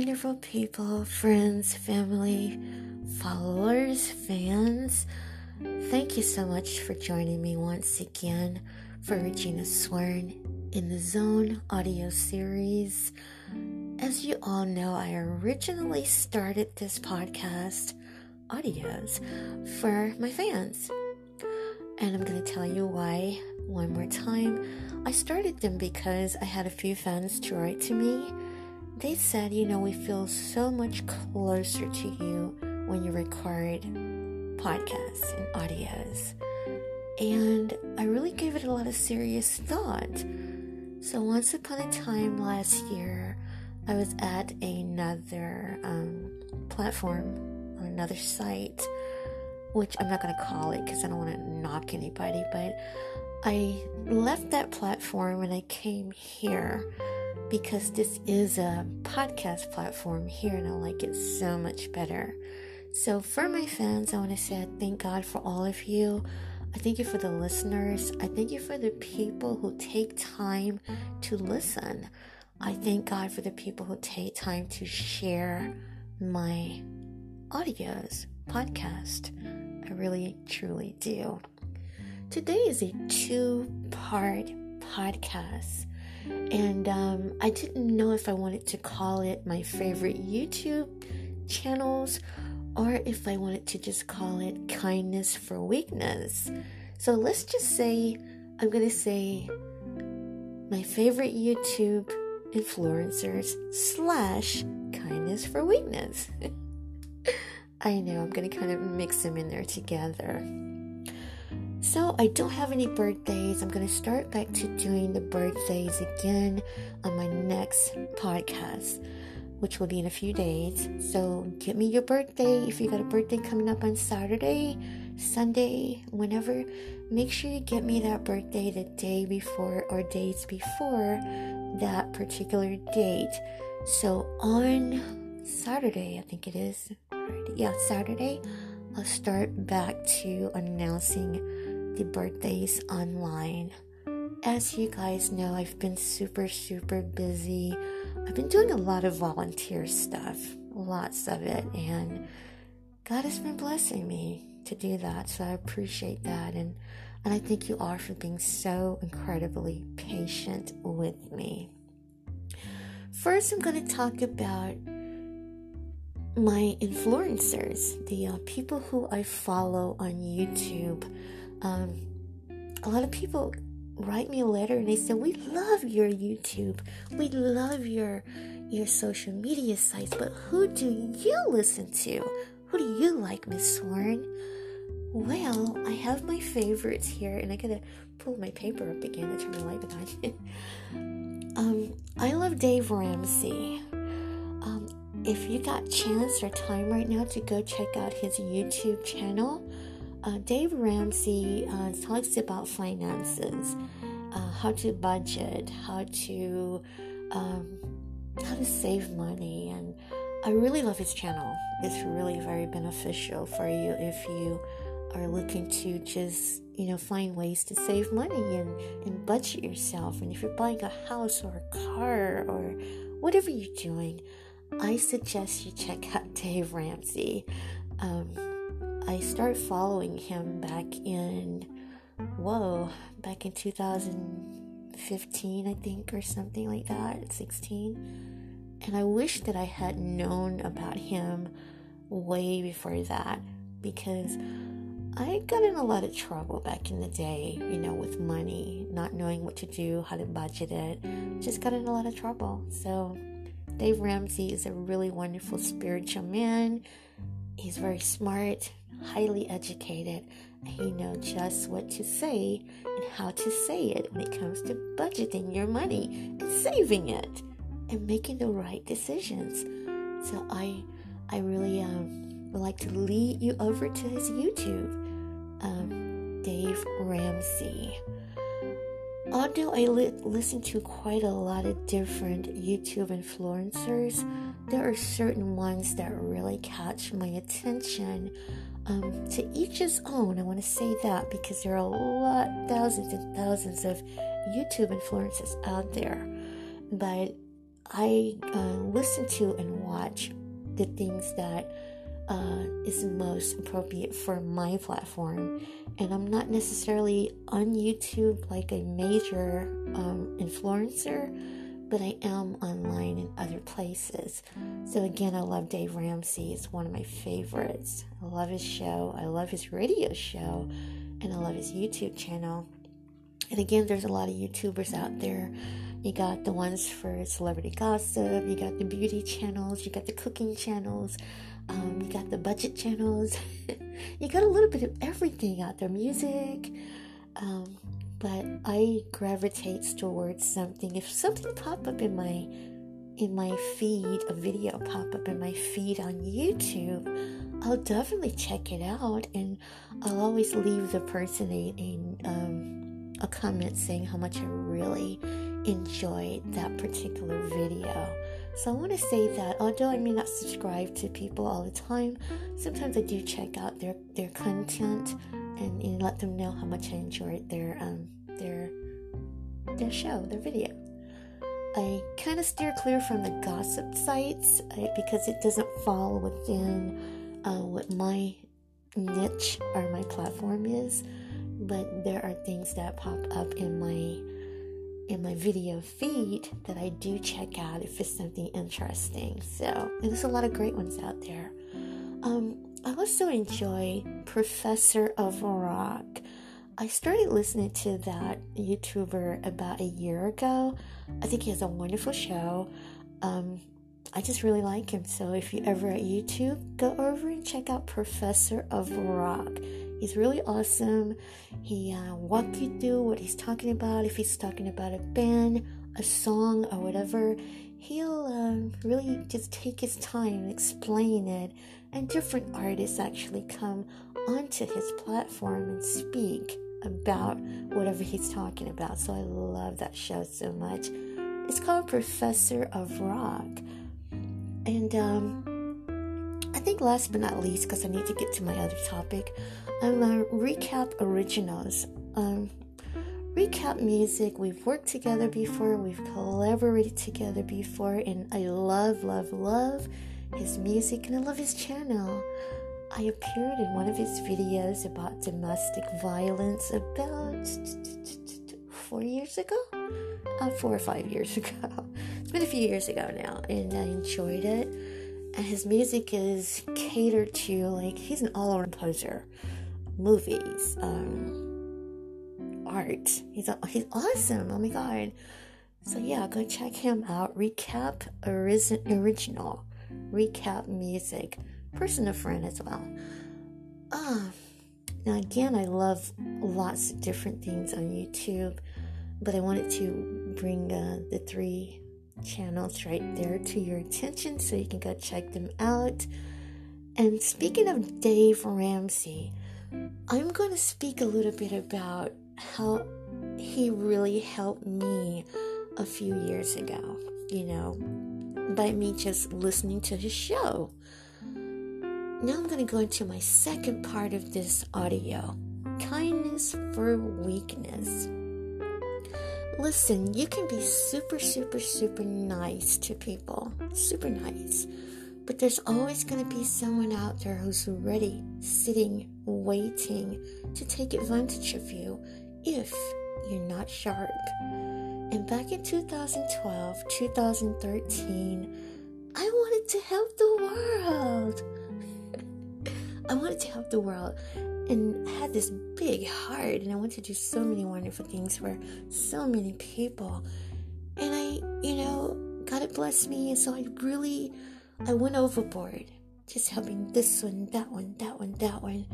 wonderful people, friends, family, followers, fans. Thank you so much for joining me once again for Regina Sworn in the Zone audio series. As you all know, I originally started this podcast audios for my fans. And I'm going to tell you why one more time. I started them because I had a few fans to write to me they said, you know, we feel so much closer to you when you record podcasts and audios. And I really gave it a lot of serious thought. So, once upon a time last year, I was at another um, platform on another site, which I'm not going to call it because I don't want to knock anybody, but I left that platform and I came here because this is a podcast platform here and I like it so much better. So, for my fans, I want to say I thank God for all of you. I thank you for the listeners. I thank you for the people who take time to listen. I thank God for the people who take time to share my audios, podcast. I really, truly do. Today is a two part podcast. And um, I didn't know if I wanted to call it my favorite YouTube channels or if I wanted to just call it kindness for weakness. So let's just say I'm going to say my favorite YouTube influencers slash kindness for weakness. I know I'm going to kind of mix them in there together. So, I don't have any birthdays. I'm to start back to doing the birthdays again on my next podcast, which will be in a few days. So, get me your birthday. If you got a birthday coming up on Saturday, Sunday, whenever, make sure you get me that birthday the day before or days before that particular date. So, on Saturday, I think it is. Yeah, Saturday, I'll start back to announcing the birthdays online. As you guys know, I've been super, super busy. I've been doing a lot of volunteer stuff, lots of it, and God has been blessing me to do that. So I appreciate that. And, and I thank you all for being so incredibly patient with me. First, I'm going to talk about my influencers, the uh, people who I follow on YouTube um, a lot of people write me a letter and they say we love your youtube. We love your your social media sites but who do you listen to? Who do you like miss sworn? Well i have my favorites here and i gotta pull my paper up again to turn the light on. Um i love dave ramsey. Um if you got chance or time right now to go check out his youtube channel uh, Dave Ramsey uh, talks about finances, uh, how to budget, how to um, how to save money, and I really love his channel. It's really very beneficial for you if you are looking to just you know find ways to save money and, and budget yourself. And if you're buying a house or a car or whatever you're doing, I suggest you check out Dave Ramsey. Um, I started following him back in, whoa, back in 2015, I think, or something like that, 16. And I wish that I had known about him way before that because I got in a lot of trouble back in the day, you know, with money, not knowing what to do, how to budget it. Just got in a lot of trouble. So, Dave Ramsey is a really wonderful spiritual man. He's very smart, highly educated, he knows just what to say and how to say it when it comes to budgeting your money and saving it and making the right decisions. So I I really um, would like to lead you over to his YouTube, um, Dave Ramsey. Although I li- listen to quite a lot of different YouTube influencers, there are certain ones that really catch my attention um, to each his own. I want to say that because there are a lot, thousands and thousands of YouTube influencers out there. But I uh, listen to and watch the things that uh, is most appropriate for my platform. And I'm not necessarily on YouTube like a major um, influencer, but I am online in other places. So, again, I love Dave Ramsey. It's one of my favorites. I love his show, I love his radio show, and I love his YouTube channel. And again, there's a lot of YouTubers out there. You got the ones for celebrity gossip, you got the beauty channels, you got the cooking channels, um, you got the budget channels. you got a little bit of everything out there, music. Um, but I gravitate towards something. If something pop up in my in my feed, a video pop up in my feed on YouTube, I'll definitely check it out, and I'll always leave the person a a, um, a comment saying how much I really enjoyed that particular video. So I want to say that although I may not subscribe to people all the time, sometimes I do check out their their content and, let them know how much I enjoyed their um their their show, their video. I kind of steer clear from the gossip sites I, because it doesn't fall within uh, what my niche or my platform is. But there are things that pop up in my in my video feed that I do check out if it's something interesting. So there's a lot of great ones out there. Um, I also enjoy Professor of Rock. I started listening to that YouTuber about a year ago. I think he has a wonderful show. Um, I just really like him. So if you're ever at YouTube, go over and check out Professor of Rock. He's really awesome. He uh, walk you through what he's talking about. If he's talking about a band, a song, or whatever, he'll uh, really just take his time and explain it. And different artists actually come onto his platform and speak about whatever he's talking about. So I love that show so much. It's called Professor of Rock. And um, I think last but not least, because I need to get to my other topic, I'm a recap originals. Um, recap music. We've worked together before, we've collaborated together before, and I love, love, love his music and I love his channel. I appeared in one of his videos about domestic violence about four years ago, uh, four or five years ago. It's been a few years ago now, and I enjoyed it. And his music is catered to like he's an all-around composer movies, um, art. He's he's awesome. Oh my god. So yeah, go check him out. Recap original, recap music, person of friend as well. Ah, uh, now again, I love lots of different things on YouTube, but I wanted to bring uh, the three channels right there to your attention so you can go check them out. And speaking of Dave Ramsey, I'm going to speak a little bit about how he really helped me a few years ago, you know, by me just listening to his show. Now I'm going to go into my second part of this audio kindness for weakness. Listen, you can be super, super, super nice to people, super nice. But there's always going to be someone out there who's ready, sitting, waiting to take advantage of you if you're not sharp. And back in 2012, 2013, I wanted to help the world. I wanted to help the world and had this big heart and I wanted to do so many wonderful things for so many people. And I, you know, God had blessed me and so I really I went overboard, just helping this one, that one, that one, that one.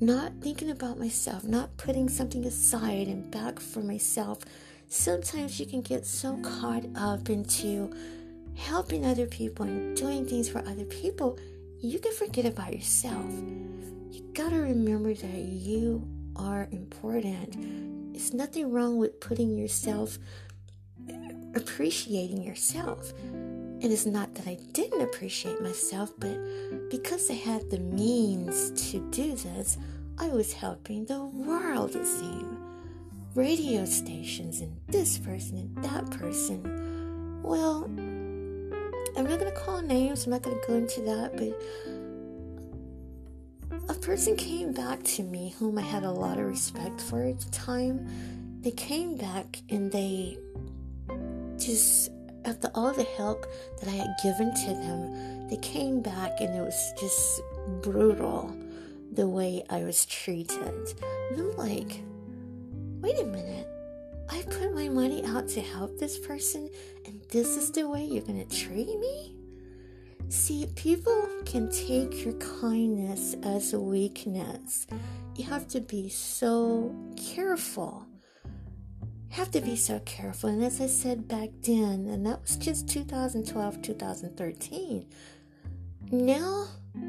Not thinking about myself, not putting something aside and back for myself. Sometimes you can get so caught up into helping other people and doing things for other people, you can forget about yourself. You gotta remember that you are important. It's nothing wrong with putting yourself, appreciating yourself. And It is not that I didn't appreciate myself, but because I had the means to do this, I was helping the world, seemed. Radio stations and this person and that person. well, I'm not to call names, I'm not to go into that, but a person came back to me whom I had a lot of respect for at the time. They came back and they just, after all the help that I had given to them, they came back and it was just brutal the way I was treated. And I'm like, wait a minute. I put my money out to help this person, and this is the way you're to treat me? See, people can take your kindness as a weakness. You have to be so careful. You have to be so careful. And as I said back then, and that was just 2012, 2013. Now,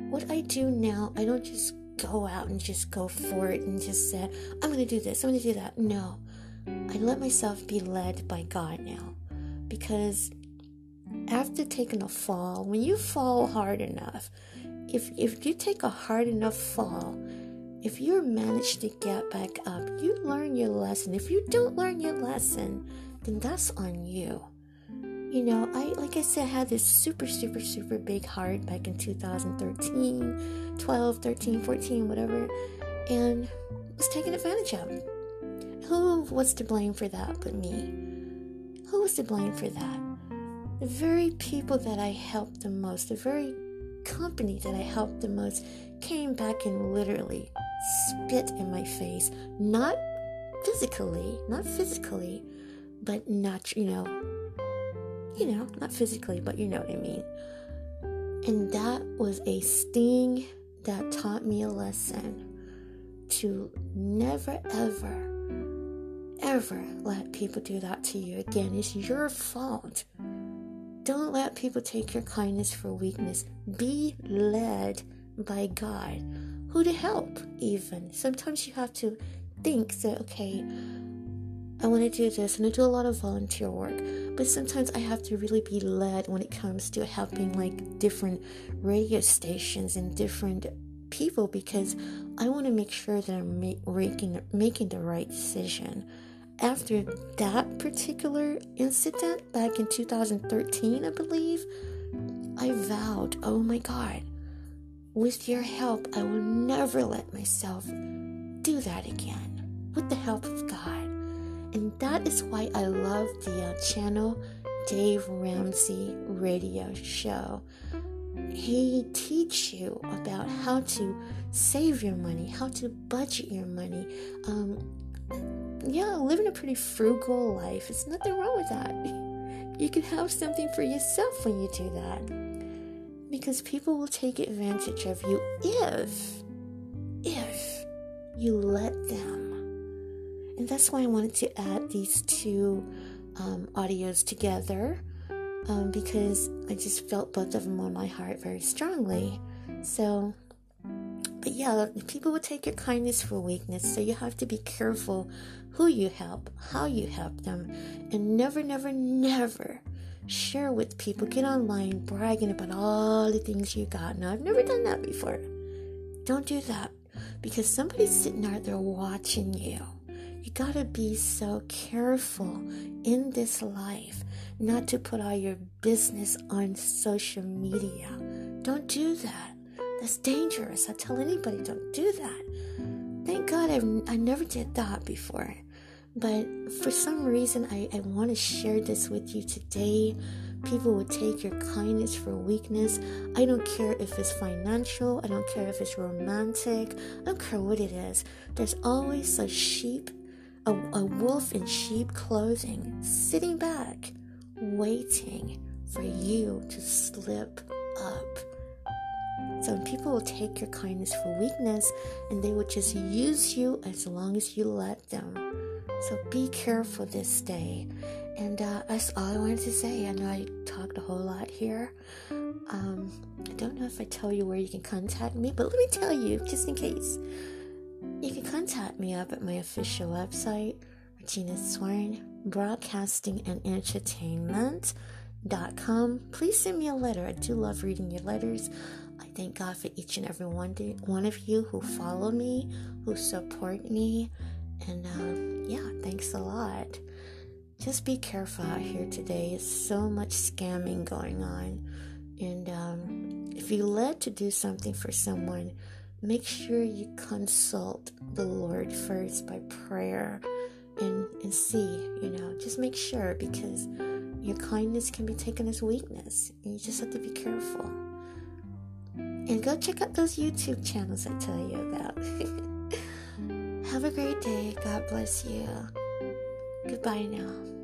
what I do now, I don't just go out and just go for it and just say, I'm going to do this, I'm going to do that. No, I let myself be led by God now because after taking a fall, when you fall hard enough, if if you take a hard enough fall, if you manage to get back up, you learn your lesson. If you don't learn your lesson, then that's on you. You know, I like I said, I had this super, super, super big heart back in 2013, 12, 13, 14, whatever, and was taken advantage of. Who was to blame for that but me? Who was to blame for that? The very people that I helped the most, the very company that I helped the most, came back and literally spit in my face. Not physically, not physically, but not, you know, you know, not physically, but you know what I mean. And that was a sting that taught me a lesson to never, ever, ever let people do that to you again. It's your fault. Don't let people take your kindness for weakness. Be led by God. Who to help, even. Sometimes you have to think that, okay, I want to do this, and I do a lot of volunteer work, but sometimes I have to really be led when it comes to helping like different radio stations and different people because I want to make sure that I'm making making the right decision after that particular incident back in 2013, I believe, I vowed, oh my God, with your help, I will never let myself do that again. With the help of God. And that is why I love the uh, channel Dave Ramsey radio show. He teach you about how to save your money, how to budget your money, um, yeah, living a pretty frugal life. It's nothing wrong with that. You can have something for yourself when you do that. Because people will take advantage of you if, if you let them. And that's why I wanted to add these two um, audios together um, because I just felt both of them on my heart very strongly. So but yeah, people will take your kindness for weakness, so you have to be careful who you help, how you help them, and never, never, never share with people. Get online bragging about all the things you got. Now, I've never done that before. Don't do that because somebody's sitting out there watching you. You gotta be so careful in this life not to put all your business on social media. Don't do that. That's dangerous. I tell anybody don't do that. Thank God I've, I never did that before. But for some reason, I, I want to share this with you today. People will take your kindness for weakness. I don't care if it's financial, I don't care if it's romantic, I don't care what it is. There's always a sheep, a, a wolf in sheep clothing, sitting back, waiting for you to slip up some people will take your kindness for weakness and they will just use you as long as you let them. So be careful this day. And uh, that's all I wanted to say. I know I talked a whole lot here. Um, I don't know if I tell you where you can contact me, but let me tell you, just in case. You can contact me up at my official website, Regina Sworn, Broadcasting and Entertainment.com. Please send me a letter. I do love reading your letters. I thank God for each and every one, one of you who follow me, who support me, and um, yeah, thanks a lot. just be careful out here today. It's so much scamming going on. And um, if you led to do something for someone, make sure you consult the Lord first by prayer and, and see, you know, just make sure because your kindness can be taken as weakness. And you just have to be careful. And go check out those YouTube channels I tell you about. Have a great day. God bless you. Goodbye now.